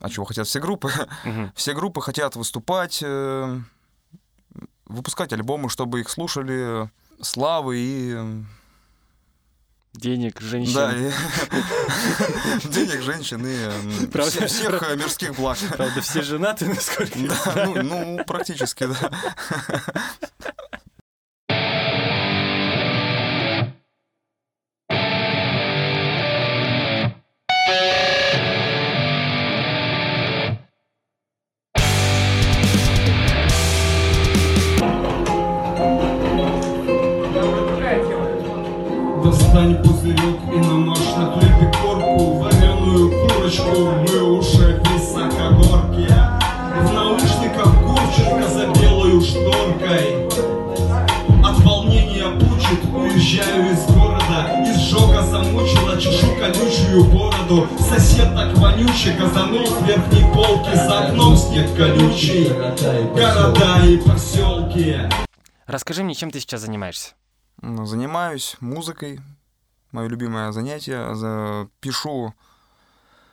А чего хотят все группы? Все группы хотят выступать, э, выпускать альбомы, чтобы их слушали, славы и... э, Денег, женщин. Да, и денег, женщин и э, Правда- все- всех э, мирских благ. Правда, все женаты, насколько я Да, ну, ну, практически, да. Уезжаю из города Изжога замучила чешу колючую бороду Сосед так вонючий газанул с верхней полки За окном снег колючий Города и поселки Расскажи мне, чем ты сейчас занимаешься? Ну, Занимаюсь музыкой, мое любимое занятие. За- Пишу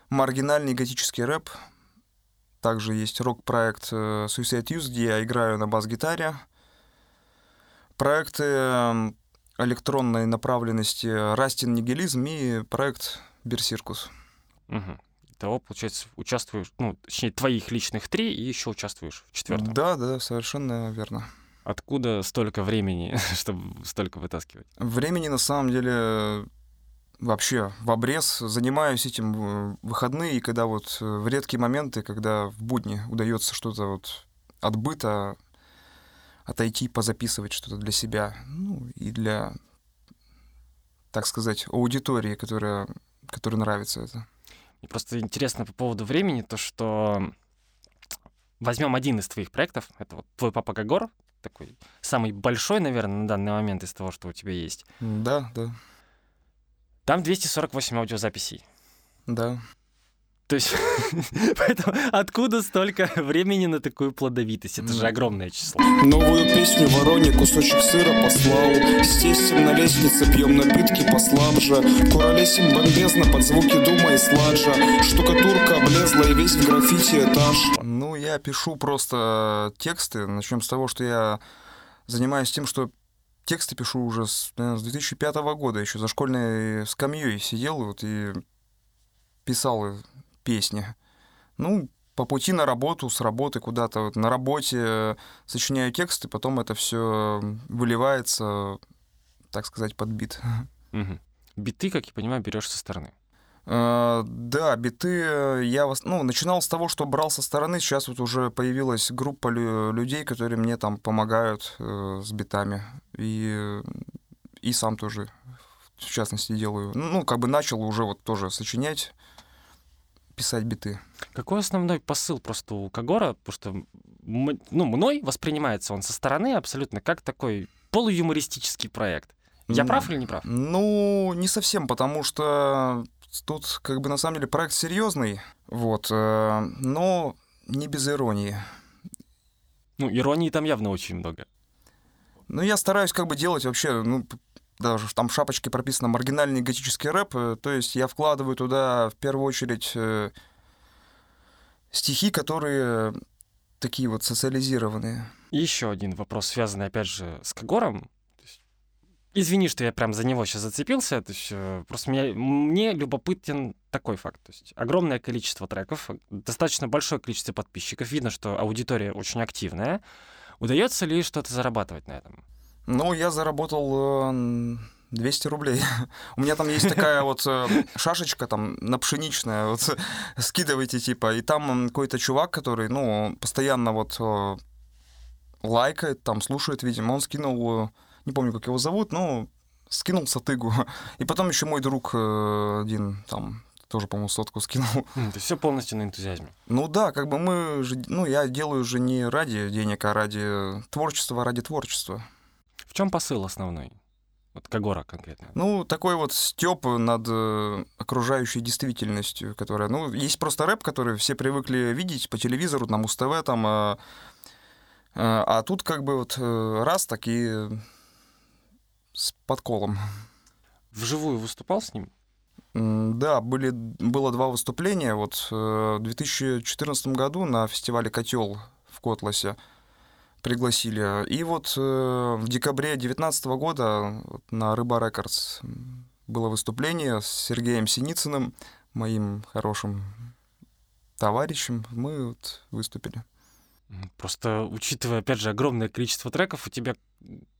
маргинальный готический рэп. Также есть рок-проект э, Suicide Youth, где я играю на бас-гитаре. Проекты э, электронной направленности Растин Нигилизм и проект Берсиркус. Мгм. Того, получается, участвуешь, ну, точнее, твоих личных три, и еще участвуешь в четвертом. Да, да, совершенно верно. Откуда столько времени, чтобы столько вытаскивать? Времени на самом деле вообще в обрез. Занимаюсь этим в выходные, и когда вот э, в редкие моменты, когда в будни удается что-то вот от быта отойти, позаписывать что-то для себя, ну и для, так сказать, аудитории, которая, которой нравится это. Мне просто интересно по поводу времени, то что возьмем один из твоих проектов, это вот твой папа Гагор, такой самый большой, наверное, на данный момент из того, что у тебя есть. Да, да, Там 248 аудиозаписей. да. То есть, поэтому откуда столько времени на такую плодовитость? Это же огромное число. Новую песню Вороне кусочек сыра послал С тестем на лестнице пьем напитки послабже Куролесим бомбезно под звуки дума и сладжа Штукатурка облезла и весь в граффити этаж Ну, я пишу просто тексты. Начнем с того, что я занимаюсь тем, что тексты пишу уже с, наверно, с 2005 года. Еще за школьной скамьей сидел вот и писал песни. Ну, по пути на работу, с работы куда-то. Вот на работе сочиняю тексты, потом это все выливается, так сказать, под бит. Мгм. Биты, как я понимаю, берешь со стороны. Э, Да, биты э, я вос- ну, начинал с того, что брал со стороны. Сейчас вот уже появилась группа лю- людей, которые мне там помогают э, с битами. И, и сам тоже, в частности, делаю. Ну, как бы начал уже вот тоже сочинять, писать биты. Какой основной посыл просто у Кагора? Потому что ну, мной воспринимается он со стороны абсолютно как такой полуюмористический проект. Я М, прав или не прав? Ну, не совсем, потому что тут как бы на самом деле проект серьезный, вот, э, но не без иронии. Ну, иронии там явно очень много. Ну, я стараюсь как бы делать вообще, ну, даже там в шапочке прописано маргинальный готический рэп, э, то есть я вкладываю туда в первую очередь э, стихи, которые такие вот социализированные. Еще один вопрос, связанный, опять же, с Кагором. Извини, что я прям за него сейчас зацепился. То есть, э, просто мне, мне любопытен такой факт. То есть огромное количество треков, достаточно большое количество подписчиков. Видно, что аудитория очень активная. Удается ли что-то зарабатывать на этом? Ну, я заработал э, 200 рублей. У меня там есть такая вот э, шашечка там на пшеничная, вот скидывайте типа, и там какой-то чувак, который, ну, постоянно вот э, лайкает, там слушает, видимо, он скинул, э, не помню, как его зовут, но скинул сатыгу. И потом еще мой друг э, один там тоже, по-моему, сотку скинул. М, То есть все полностью на энтузиазме. Ну да, как бы мы же, ну, я делаю же не ради денег, а ради творчества, ради творчества. В чем посыл основной? Вот Кагора конкретно. Ну, такой вот стёб над э, окружающей действительностью, которая... Ну, есть просто рэп, который все привыкли видеть по телевизору, на Муз-ТВ, там... э, э, а тут как бы вот э, раз такие с подколом. Вживую выступал с ним? Да, были, было два выступления. Вот э, в 2014 году на фестивале «Котел» в Котласе пригласили. И вот э, в декабре 2019 года на «Рыба Рекордс» было выступление с Сергеем Синицыным, моим хорошим товарищем. Мы вот выступили. Просто учитывая, опять же, огромное количество треков, у тебя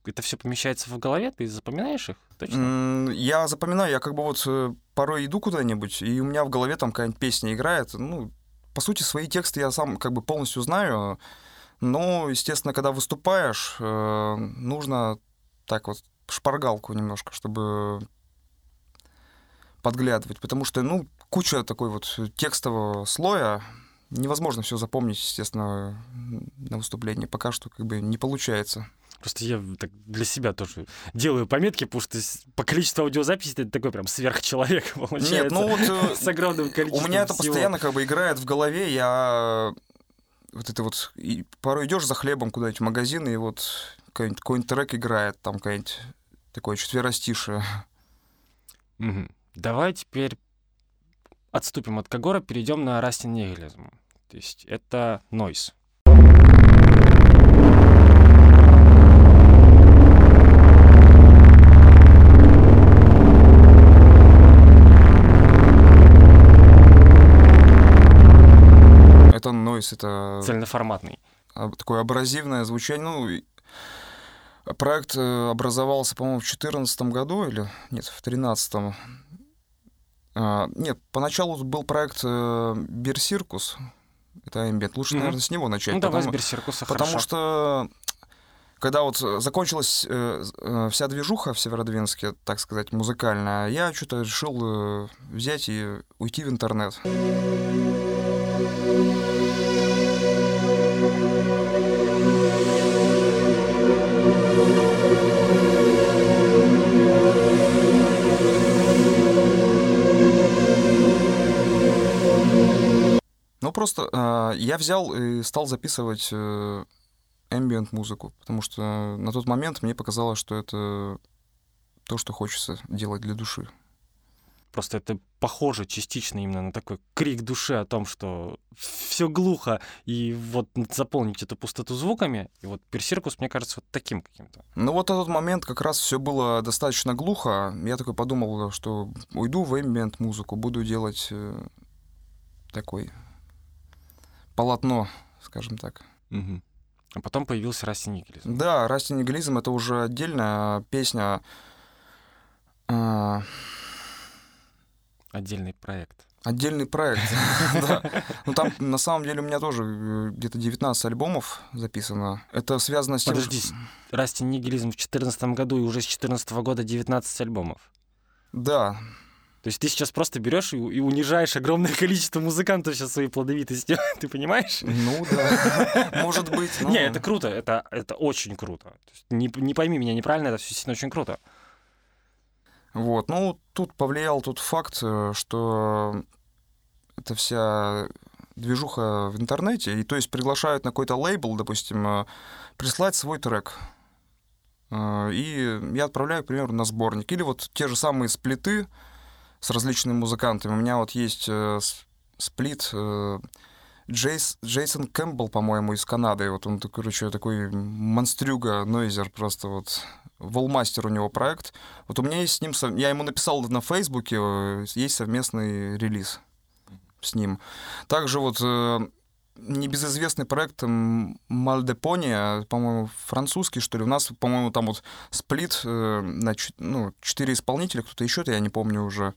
это все помещается в голове, ты запоминаешь их? Точно? Я запоминаю, я как бы вот э, порой иду куда-нибудь, и у меня в голове там какая-нибудь песня играет. Ну, по сути, свои тексты я сам как бы полностью знаю. Но, естественно, когда выступаешь, э, нужно так вот шпаргалку немножко, чтобы подглядывать, потому что, ну, куча такой вот текстового слоя, невозможно все запомнить, естественно, на выступлении. Пока что как бы не получается. Просто я так для себя тоже делаю пометки, потому что по количеству аудиозаписей ты такой прям сверхчеловек получается. Нет, ну вот э, с огромным У количеством меня это всего. постоянно как бы играет в голове. Я вот это вот и порой идешь за хлебом куда-нибудь в магазин, и вот какой-нибудь, какой-нибудь трек играет, там какой-нибудь такое четверостишее. Мгм. Давай теперь отступим от Кагора, перейдем на Растин Нигилизм. То есть это нойс. Это нойс, это Цельноформатный. а, такое абразивное звучание. Ну, проект э, образовался, по-моему, в 2014 году или нет, в 2013. Нет, поначалу был проект э, Берсиркус. Это Ambient. Лучше, Мгм. наверное, с него начать. Ну давай с потому- Берсеркуса, Потому хорошо. что когда вот э, закончилась э, э, вся движуха в Северодвинске, так сказать, музыкальная, я что-то решил э, взять и уйти в интернет. Просто э, я взял и стал записывать э, ambient музыку, потому что на тот момент мне показалось, что это то, что хочется делать для души. Просто это похоже частично именно на такой крик души о том, что все глухо, и вот заполнить эту пустоту звуками. И вот Берсеркус, мне кажется, вот таким каким-то. Ну вот на тот момент как раз все было достаточно глухо. Я такой подумал, что уйду в ambient музыку, буду делать э, такой полотно, скажем так. Мгм. А потом появился Расти Нигилизм. Да, Расти Нигилизм — это уже отдельная песня. а, Отдельный проект. Отдельный проект. да. Ну там на самом деле у меня тоже э, где-то 19 альбомов записано. Это связано с тем, Подожди, что- Расти Нигилизм в 2014 году и уже с 2014 года 19 альбомов. Да, То есть ты сейчас просто берешь и, и унижаешь огромное количество музыкантов сейчас своей плодовитостью, ты понимаешь? ну да, может быть. ну, Не, это круто, это, это очень круто. Не, не пойми меня неправильно, это все действительно очень круто. Вот, ну тут повлиял тот факт, э, что это вся движуха в интернете, и то есть приглашают на какой-то лейбл, допустим, э, прислать свой трек. Э, И я отправляю, к примеру, на сборник. Или вот те же самые сплиты с различными музыкантами. У меня вот есть э, сплит э, Джейс, Джейсон Кэмпбелл, по-моему, из Канады. Вот он, такой, короче, такой монстрюга, нойзер просто вот. Волмастер у него проект. Вот у меня есть с ним... Я ему написал на Фейсбуке, э, есть совместный релиз с ним. Также вот э, небезызвестный проект Мальдепония, по-моему, французский, что ли. У нас, по-моему, там вот сплит э, на ну, четыре исполнителя, кто-то еще, я не помню уже.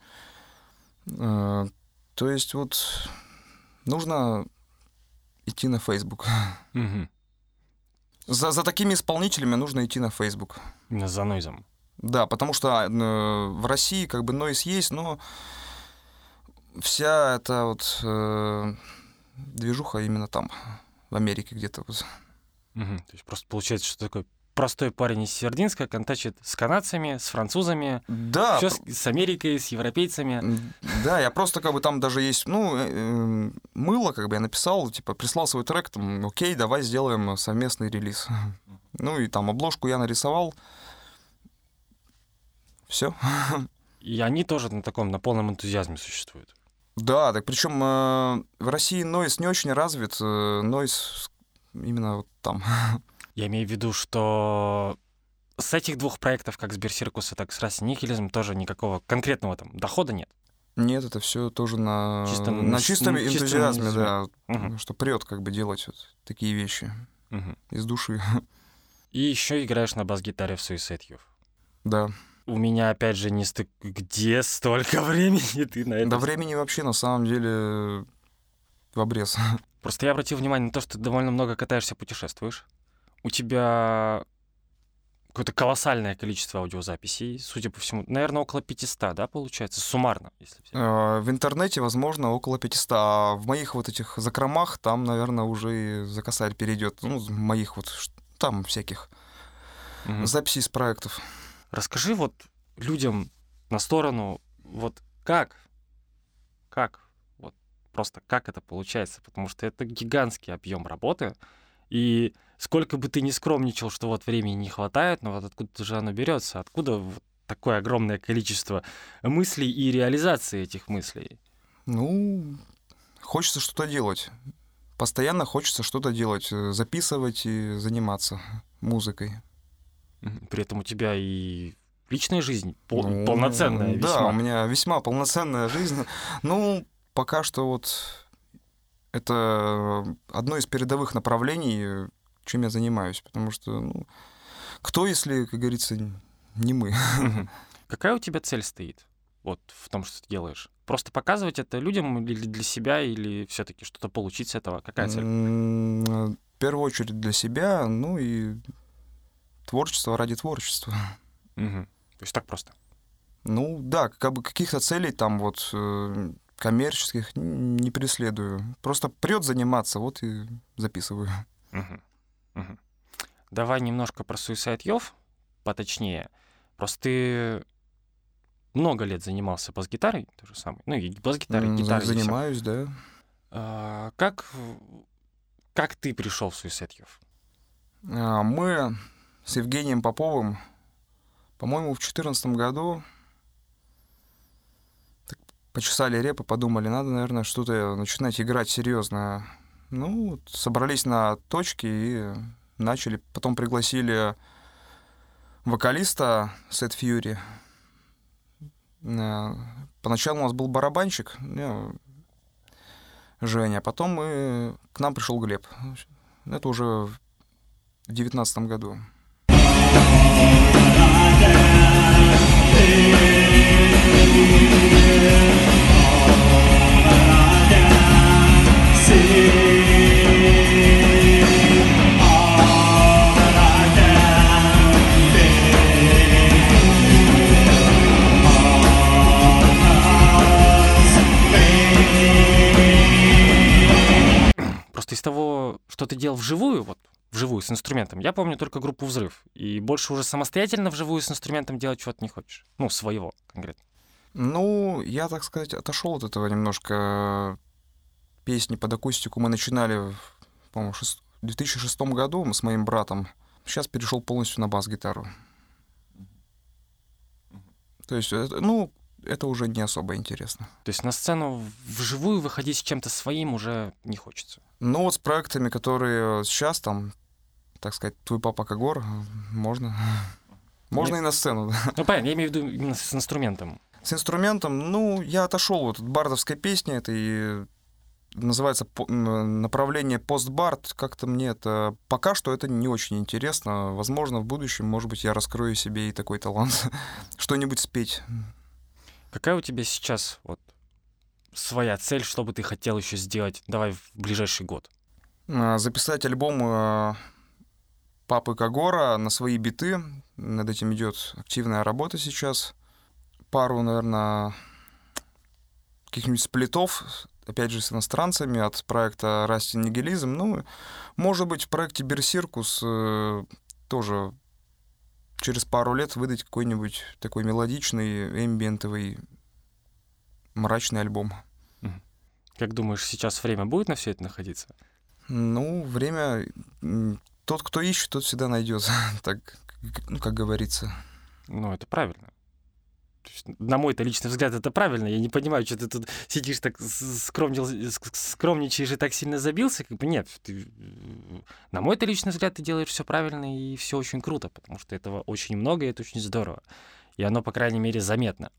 Э, То есть вот нужно идти на Facebook. За, за такими исполнителями нужно идти на Facebook. За нойзом. Да, потому что э, в России как бы нойс есть, но вся эта вот э, движуха именно там, в Америке где-то. Вот. Мгм. То есть просто получается, что такой простой парень из Севердинска контачит с канадцами, с французами, Да, всё с, с Америкой, с европейцами. да, я просто как бы там даже есть, ну, э, э, мыло, как бы я написал, типа, прислал свой трек, там, окей, давай сделаем совместный релиз. Ну и там обложку я нарисовал. Все. И они тоже на таком, на полном энтузиазме существуют. Да, так причем э, в России нойс не очень развит, э, нойс именно вот там. Я имею в виду, что с этих двух проектов, как с Берсиркуса, так и с Расси Никелизм, тоже никакого конкретного там дохода нет. Нет, это все тоже на, Чисто на, чистом на чистом энтузиазме, да, Мгм. что прет как бы делать вот такие вещи Мгм. из души. И еще играешь на бас-гитаре в Suicide Youth. да. У меня опять же не стык... Где столько времени ты на это? До времени вообще на самом деле в обрез. Просто я обратил внимание на то, что ты довольно много катаешься, путешествуешь. У тебя какое-то колоссальное количество аудиозаписей, судя по всему. Наверное, около 500, да, получается, суммарно, если взять. Э, В интернете, возможно, около 500, а в моих вот этих закромах там, наверное, уже и за косарь перейдет. Ну, моих вот там всяких Мгм. записей из проектов. Расскажи вот людям на сторону, вот как, как, вот просто как это получается, потому что это гигантский объем работы, и сколько бы ты ни скромничал, что вот времени не хватает, но вот откуда же оно берется, откуда вот такое огромное количество мыслей и реализации этих мыслей? Ну, хочется что-то делать. Постоянно хочется что-то делать, э, записывать и заниматься музыкой. При этом у тебя и личная жизнь пол- Ну, полноценная Да, весьма. у меня весьма полноценная жизнь. Ну, пока что вот это одно из передовых направлений, чем я занимаюсь. Потому что, ну, кто, если, как говорится, не мы? Какая у тебя цель стоит? Вот в том, что ты делаешь. Просто показывать это людям или для себя, или все-таки что-то получить с этого? Какая цель? В первую очередь для себя, ну и творчество ради творчества. Мгм. То есть так просто. Ну да, как бы каких-то целей там вот э, коммерческих не преследую. Просто прет заниматься, вот и записываю. Мгм. Мгм. Давай немножко про Suicide Youth, поточнее. Просто ты много лет занимался бас-гитарой, то же самое. Ну, и бас-гитарой, гитарой. Занимаюсь, да. А, как, как ты пришел в Suicide Youth? А, Мы с Евгением Поповым, по-моему, в 2014 году так почесали репы, подумали, надо, наверное, что-то начинать играть серьезно. Ну, собрались на точке и начали. Потом пригласили вокалиста Сет Фьюри. Э, Поначалу у нас был барабанщик, ну, Женя, потом мы, к нам пришел Глеб. Это уже в девятнадцатом году. Что ты делал вживую, вот вживую с инструментом, я помню только группу «Взрыв». И больше уже самостоятельно вживую с инструментом делать чего-то не хочешь. Ну, своего конкретно. Ну, я, так сказать, отошел от этого немножко. Песни под акустику мы начинали, по-моему, в 2006 году мы с моим братом. Сейчас перешел полностью на бас-гитару. То есть, ну, это уже не особо интересно. То есть на сцену вживую выходить с чем-то своим уже не хочется. Ну, вот с проектами, которые сейчас там, так сказать, твой папа Кагор, можно. Можно и на сцену. Ну, понятно, я имею в виду именно с инструментом. С инструментом, ну, я отошел вот от бардовской песни, это и называется по- м, направление постбард. Как-то мне это пока что это не очень интересно. Возможно, в будущем, может быть, я раскрою себе и такой талант, что-нибудь спеть. Какая у тебя сейчас вот своя цель, что бы ты хотел еще сделать, давай в ближайший год? А, Записать альбом э, папы Кагора на свои биты. Над этим идет активная работа сейчас. Пару, наверное, каких-нибудь сплитов, опять же, с иностранцами от проекта Расти Нигилизм. Ну, может быть, в проекте Берсиркус э, тоже через пару лет выдать какой-нибудь такой мелодичный, эмбиентовый, мрачный альбом. Как думаешь, сейчас время будет на все это находиться? Ну, время... Тот, кто ищет, тот всегда найдет. Так, ну, как говорится. Ну, это правильно. Есть, на мой-то личный взгляд, это правильно. Я не понимаю, что ты тут сидишь так скромнил, скромничаешь и так сильно забился. Как бы нет. Ты, на мой-то личный взгляд, ты делаешь все правильно и все очень круто, потому что этого очень много, и это очень здорово. И оно, по крайней мере, заметно.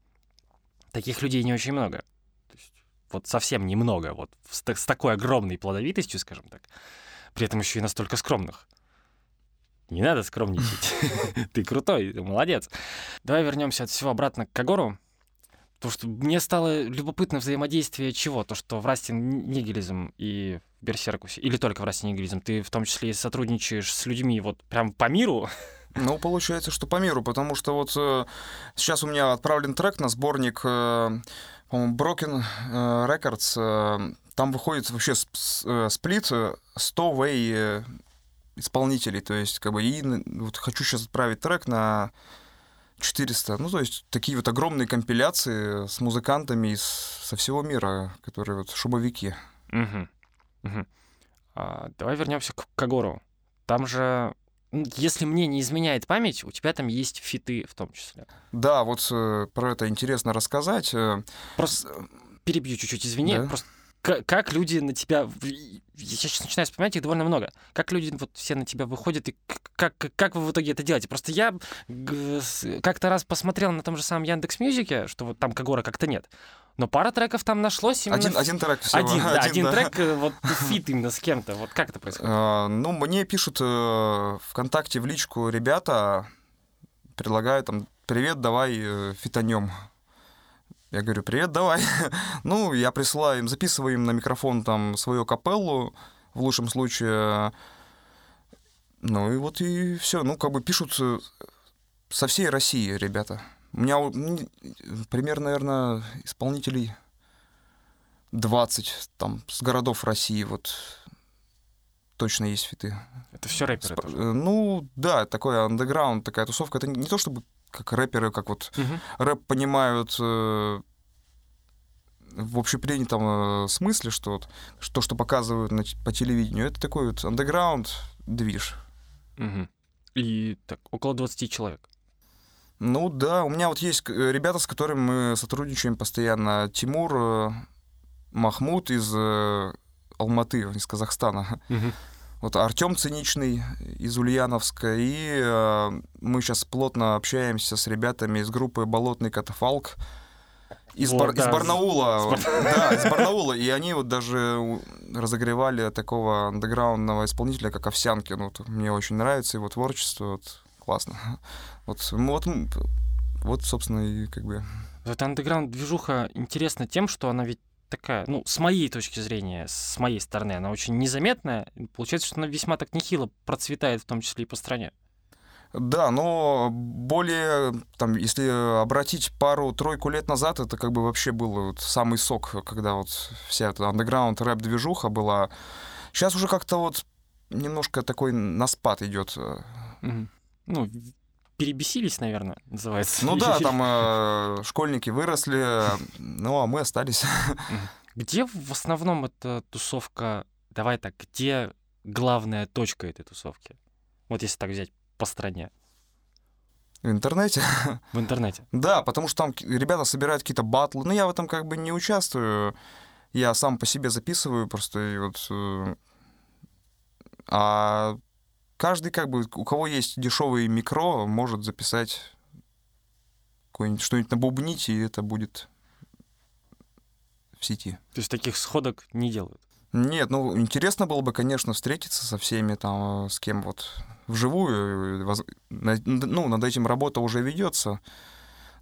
Таких людей не очень много. То есть, вот совсем немного. Вот с, с такой огромной плодовитостью, скажем так. При этом еще и настолько скромных. Не надо скромничать. Ты крутой, ты молодец. Давай вернемся от всего обратно к Кагору. Потому что мне стало любопытно взаимодействие чего? То, что в Расте Нигилизм и Берсеркусе, или только в Расте Нигилизм, ты в том числе и сотрудничаешь с людьми вот прям по миру? Ну, получается, что по миру, потому что вот э, сейчас у меня отправлен трек на сборник, э, по-моему, Broken э, Records. Э, там выходит вообще э, сплит 100 way э, исполнителей. То есть, как бы, и вот хочу сейчас отправить трек на 400. Ну, то есть, такие вот огромные компиляции с музыкантами из, со всего мира, которые вот шумовики. Угу. Угу. А, давай вернемся к Кагору. Там же если мне не изменяет память, у тебя там есть фиты в том числе. Да, вот э, про это интересно рассказать. Э, просто перебью чуть-чуть, извини. Да? Просто как люди на тебя... Я сейчас начинаю вспоминать их довольно много. Как люди вот все на тебя выходят, и как, как вы в итоге это делаете? Просто я как-то раз посмотрел на том же самом Яндекс Мьюзике, что вот там Кагора как-то нет. Но пара треков там нашлось именно... Один, один трек всего. Один, да, один, один да. трек, э, вот feat именно с кем-то. Вот как это происходит? А, ну, мне пишут э, ВКонтакте в личку ребята, предлагают там, привет, давай э, фитанем. Я говорю, привет, давай. ну, я присылаю им, записываю им на микрофон там свою акапеллу, в лучшем случае. Ну и вот и все. Ну, как бы пишут со всей России ребята. У меня примерно, наверное, исполнителей 20 там с городов России вот точно есть фиты. Это все рэперы? Сп... Тоже? Ну, да, такой андеграунд, такая тусовка. Это не то чтобы как рэперы, как вот угу. рэп понимают э, в общепринятом э, смысле, что вот, то, что показывают на, по телевидению, это такой вот андеграунд движ. Угу. И так, около 20 человек. Ну да, у меня вот есть э, ребята, с которыми мы сотрудничаем постоянно. Тимур э, Махмуд из э, Алматы, из Казахстана. Угу. Вот Артем Циничный из Ульяновска. И э, мы сейчас плотно общаемся с ребятами из группы «Болотный катафалк». Из, вот, бар, да, из Барнаула. С... Да, из Барнаула. И они вот даже разогревали такого андеграундного исполнителя, как Овсянки. Ну, вот, мне очень нравится его творчество. Вот, классно. Вот, вот, вот, собственно, и как бы... Эта андеграунд-движуха интересна тем, что она ведь такая, ну, с моей точки зрения, с моей стороны, она очень незаметная. Получается, что она весьма так нехило процветает, в том числе и по стране. Да, но более, там, если обратить пару-тройку лет назад, это как бы вообще был вот самый сок, когда вот вся эта андеграунд рэп-движуха была. Сейчас уже как-то вот немножко такой на спад идет. Угу. Ну, перебесились, наверное, называется. Ну да, там э, школьники выросли, ну а мы остались. Где в основном эта тусовка, давай так, где главная точка этой тусовки? Вот если так взять по стране. В интернете? В интернете. Да, потому что там ребята собирают какие-то батлы. Но я в этом как бы не участвую. Я сам по себе записываю просто и вот... Э, а каждый, как бы, у кого есть дешевый микро, может записать что-нибудь набубнить, и это будет в сети. То есть таких сходок не делают? Нет, ну интересно было бы, конечно, встретиться со всеми там, с кем вот вживую. Ну, над этим работа уже ведется.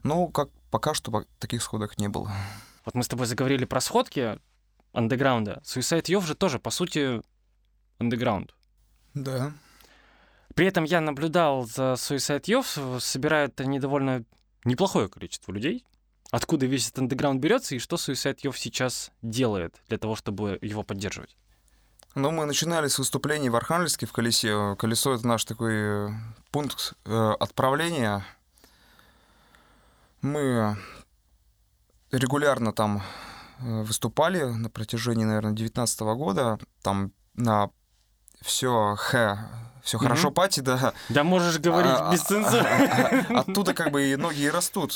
Но как пока что таких сходок не было. Вот мы с тобой заговорили про сходки андеграунда. Suicide Youth же тоже, по сути, андеграунд. Да. При этом я наблюдал за Suicide Youth, собирают они довольно неплохое количество людей. Откуда весь этот андеграунд берется и что Suicide Youth сейчас делает для того, чтобы его поддерживать? Ну, мы начинали с выступлений в Архангельске в колесе. Колесо — это наш такой э, пункт э, отправления. Мы регулярно там э, выступали на протяжении, наверное, 2019 года. Там на все Х все хорошо, пати, да. Да можешь говорить а, без цензуры. А, а, оттуда как бы и ноги и растут.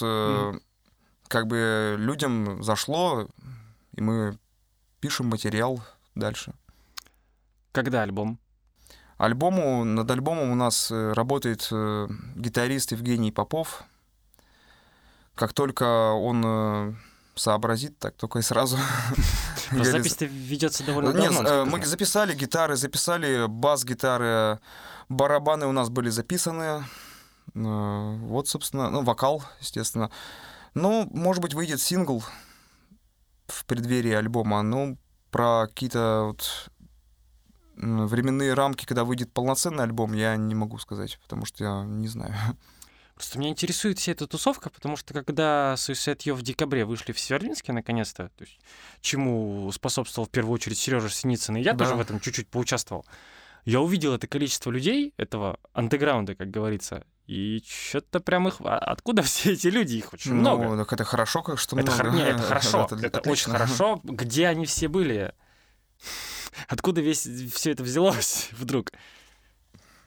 как бы людям зашло, и мы пишем материал дальше. Когда альбом? Альбому, над альбомом у нас э, работает э, гитарист Евгений Попов. Как только он э, сообразит, так только и сразу. Но запись-то ведется довольно Нет, давно. э, мы записали гитары, записали бас-гитары, барабаны у нас были записаны. Э, Вот, собственно, ну, вокал, естественно. Ну, может быть, выйдет сингл в преддверии альбома. Ну, про какие-то вот временные рамки, когда выйдет полноценный альбом, я не могу сказать, потому что я не знаю. Просто меня интересует вся эта тусовка, потому что когда Suicide Yo в декабре вышли в Северодвинске наконец-то, то есть, чему способствовал в первую очередь Сережа Синицын, и я Да. тоже в этом чуть-чуть поучаствовал, я увидел это количество людей, этого андеграунда, как говорится, и что-то прям их... а Откуда все эти люди? Их очень много. Ну, это хорошо, как что Это, много. хор- не, это хорошо, Это это, очень хорошо. Где они все были? Откуда весь все это взялось вдруг?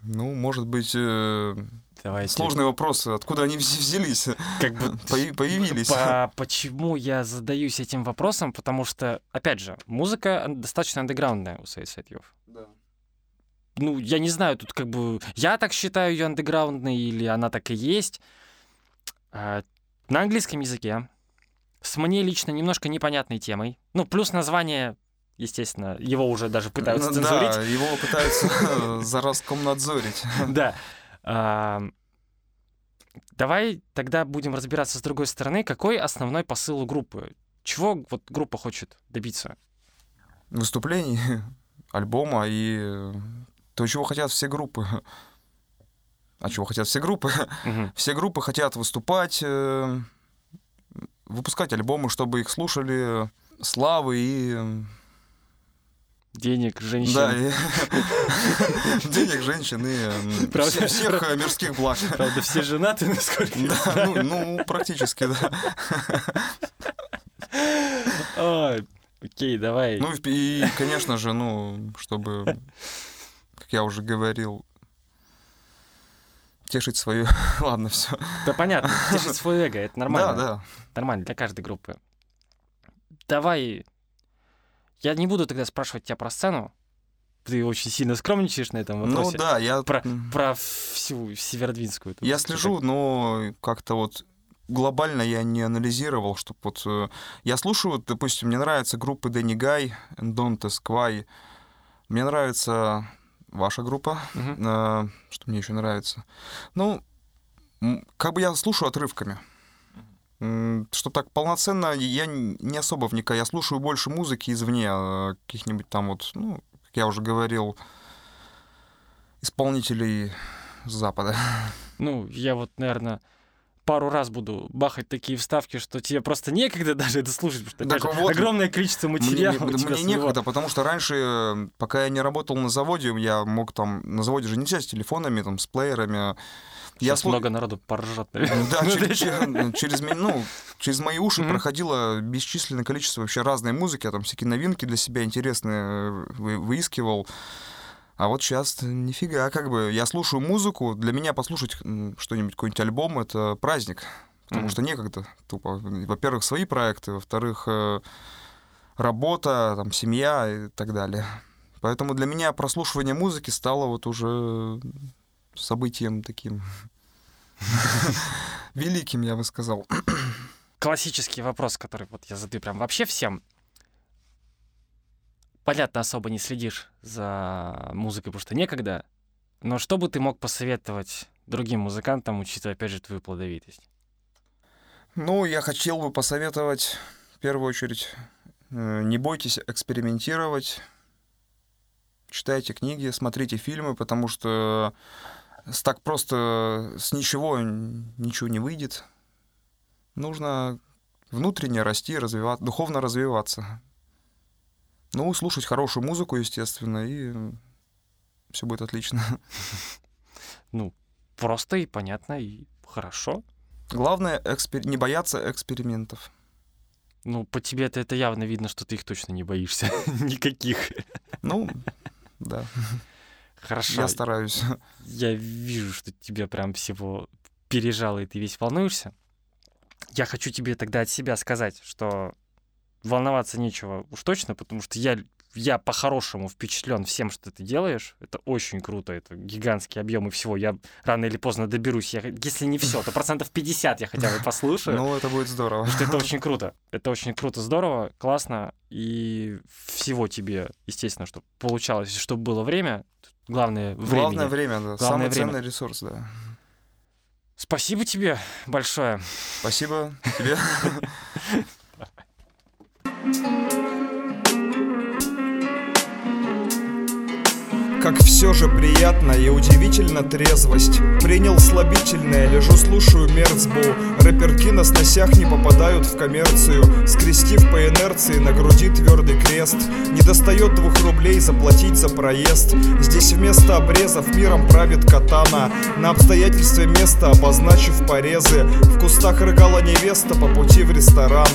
Ну, может быть, э, Давайте. сложный вопрос, откуда они вз- взялись, Как бы появи- появились. По- почему я задаюсь этим вопросом? Потому что, опять же, музыка достаточно андеграундная у Suicide Youth. Ну, я не знаю, тут как бы... Я так считаю ее андеграундной, или она так и есть. А, на английском языке. С мне лично немножко непонятной темой. Ну, плюс название, естественно, его уже даже пытаются Ну цензурить. Да, его пытаются за Роскомнадзорить. Да. А, Давай тогда будем разбираться с другой стороны. Какой основной посыл у группы? Чего вот группа хочет добиться? Выступлений, альбома и э, то, чего хотят все группы. А чего хотят все группы? Мгм. Все группы хотят выступать, э, выпускать альбомы, чтобы их слушали, славы и... Денег, женщин. Да, денег, женщин и Правда? все- всех э, мирских благ. Правда, все женаты, насколько я Да, ну, ну, практически, да. Окей, давай. Ну и, конечно же, ну, чтобы, как я уже говорил, тешить свою... Ладно, все. Да понятно, тешить свой эго, это нормально. Да, да. Нормально для каждой группы. Давай. Я не буду тогда спрашивать тебя про сцену. Ты очень сильно скромничаешь на этом Ну вопросе. да, я... Про, про всю Северодвинскую. Я слежу, но как-то вот глобально я не анализировал, чтобы вот... э, Я слушаю, допустим, мне нравятся группы Дэнни Гай, Эндонте, Сквай. Мне нравится ваша группа. Э, Что мне еще нравится? Ну, как бы я слушаю отрывками. Что так полноценно я не особо вникаю. Я слушаю больше музыки извне, э, каких-нибудь там вот, ну, как я уже говорил, исполнителей с Запада. Ну, я вот, наверное, пару раз буду бахать такие вставки, что тебе просто некогда даже это слушать, потому что Так вот, огромное количество Мне, материала мне- мне своего. некогда, потому что раньше, э, пока я не работал на заводе, я мог там... На заводе же нельзя с телефонами, там, с плеерами. Я слу- много народу наверное. Да, Ну, через, че- через ме- ну, через мои уши проходило бесчисленное количество вообще разной музыки, я там всякие новинки для себя интересные э, вы- выискивал. А вот сейчас нифига, как бы я слушаю музыку, для меня послушать что-нибудь, какой-нибудь альбом, это праздник, потому что некогда, тупо. Во-первых, свои проекты, во-вторых, э, работа, там, семья и так далее. Поэтому для меня прослушивание музыки стало вот уже событием таким великим, я бы сказал. Классический вопрос, который вот я задаю прям вообще всем. Понятно, особо не следишь за музыкой, потому что некогда. Но что бы ты мог посоветовать другим музыкантам, учитывая, опять же, твою плодовитость? Ну, я хотел бы посоветовать, в первую очередь, э, не бойтесь экспериментировать, читайте книги, смотрите фильмы, потому что так просто с ничего ничего не выйдет. Нужно внутренне расти, развиваться, духовно развиваться. Ну, слушать хорошую музыку, естественно, и все будет отлично. Ну, просто и понятно, и хорошо. Главное экспер- не бояться экспериментов. Ну, по тебе это, это явно видно, что ты их точно не боишься. Никаких. Ну, да, Хорошо. я стараюсь. Я вижу, что тебе прям всего пережало, и ты весь волнуешься. я хочу тебе тогда от себя сказать, что волноваться нечего уж точно, потому что я, я по-хорошему впечатлен всем, что ты делаешь. Это очень круто, это гигантские объемы всего. Я рано или поздно доберусь. Я, если не все, то процентов 50 я хотя бы послушаю. Ну, это будет здорово. Что это очень круто. Это очень круто, здорово, классно. И всего тебе, естественно, чтобы получалось, чтобы было время. Главное время. Главное время, да. Главное Самый время. ценный ресурс, да. Спасибо тебе большое. Спасибо тебе. Как все же приятно и удивительно трезвость. Принял слабительное, лежу слушаю мерцбу Рэперки на сносях не попадают в коммерцию. Скрестив по инерции на груди твердый крест. Не достает двух рублей заплатить за проезд. Здесь вместо обрезов миром правит катана. На обстоятельстве места обозначив порезы. В кустах рыгала невеста по пути в ресторан.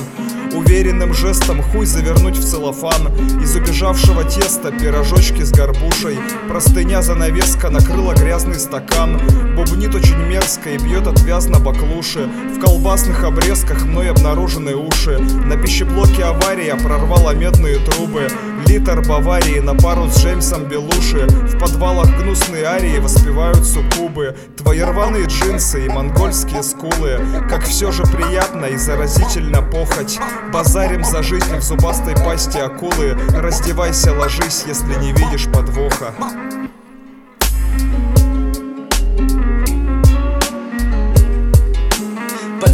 Уверенным жестом хуй завернуть в целлофан. Из убежавшего теста пирожочки с горбушей Простыня занавеска накрыла грязный стакан. Бубнит очень мерзко и бьет отвязно баклуши. В колбасных обрезках мной обнаружены уши. На пищеблоке авария прорвала медные трубы. Литр Баварии на пару с Джеймсом Белуши. В подвалах гнусные арии воспевают суккубы. Твои рваные джинсы и монгольские скулы. Как все же приятно и заразительно похоть. Базарим за жизнь в зубастой пасти акулы. Раздевайся, ложись, если не видишь подвоха now.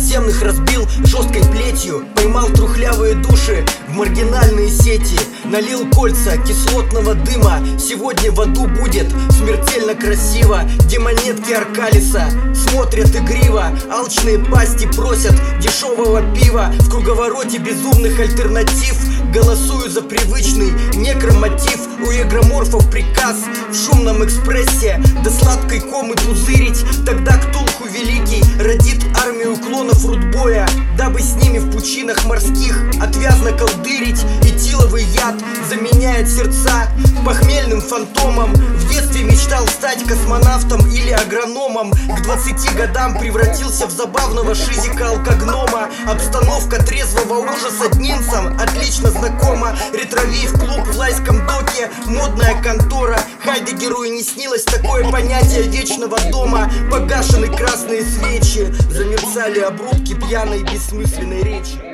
Подземных разбил жесткой плетью. Поймал трухлявые души в маргинальные сети. Налил кольца кислотного дыма. Сегодня в аду будет смертельно красиво. Демонетки Аркалиса смотрят игриво. Алчные пасти просят дешевого пива. В круговороте безумных альтернатив. Голосую за привычный некромотив. У эгроморфов приказ в шумном экспрессе До сладкой комы пузырить. Тогда Ктулху Великий родит армию клонов рудбоя Дабы с ними в пучинах морских Отвязно колдырить и тиловый яд Заменяет сердца похмельным фантомом. В детстве мечтал стать космонавтом или агрономом. К 20 годам превратился в забавного шизика-алкогнома. Обстановка трезвого ужаса днинцам отлично знакома. Ретровей в клуб в лайском доке Модная контора. Хайдегеру и не снилось такое понятие вечного дома. Погашены красные свечи Замерцали обрубки пьяной бессмысленной речи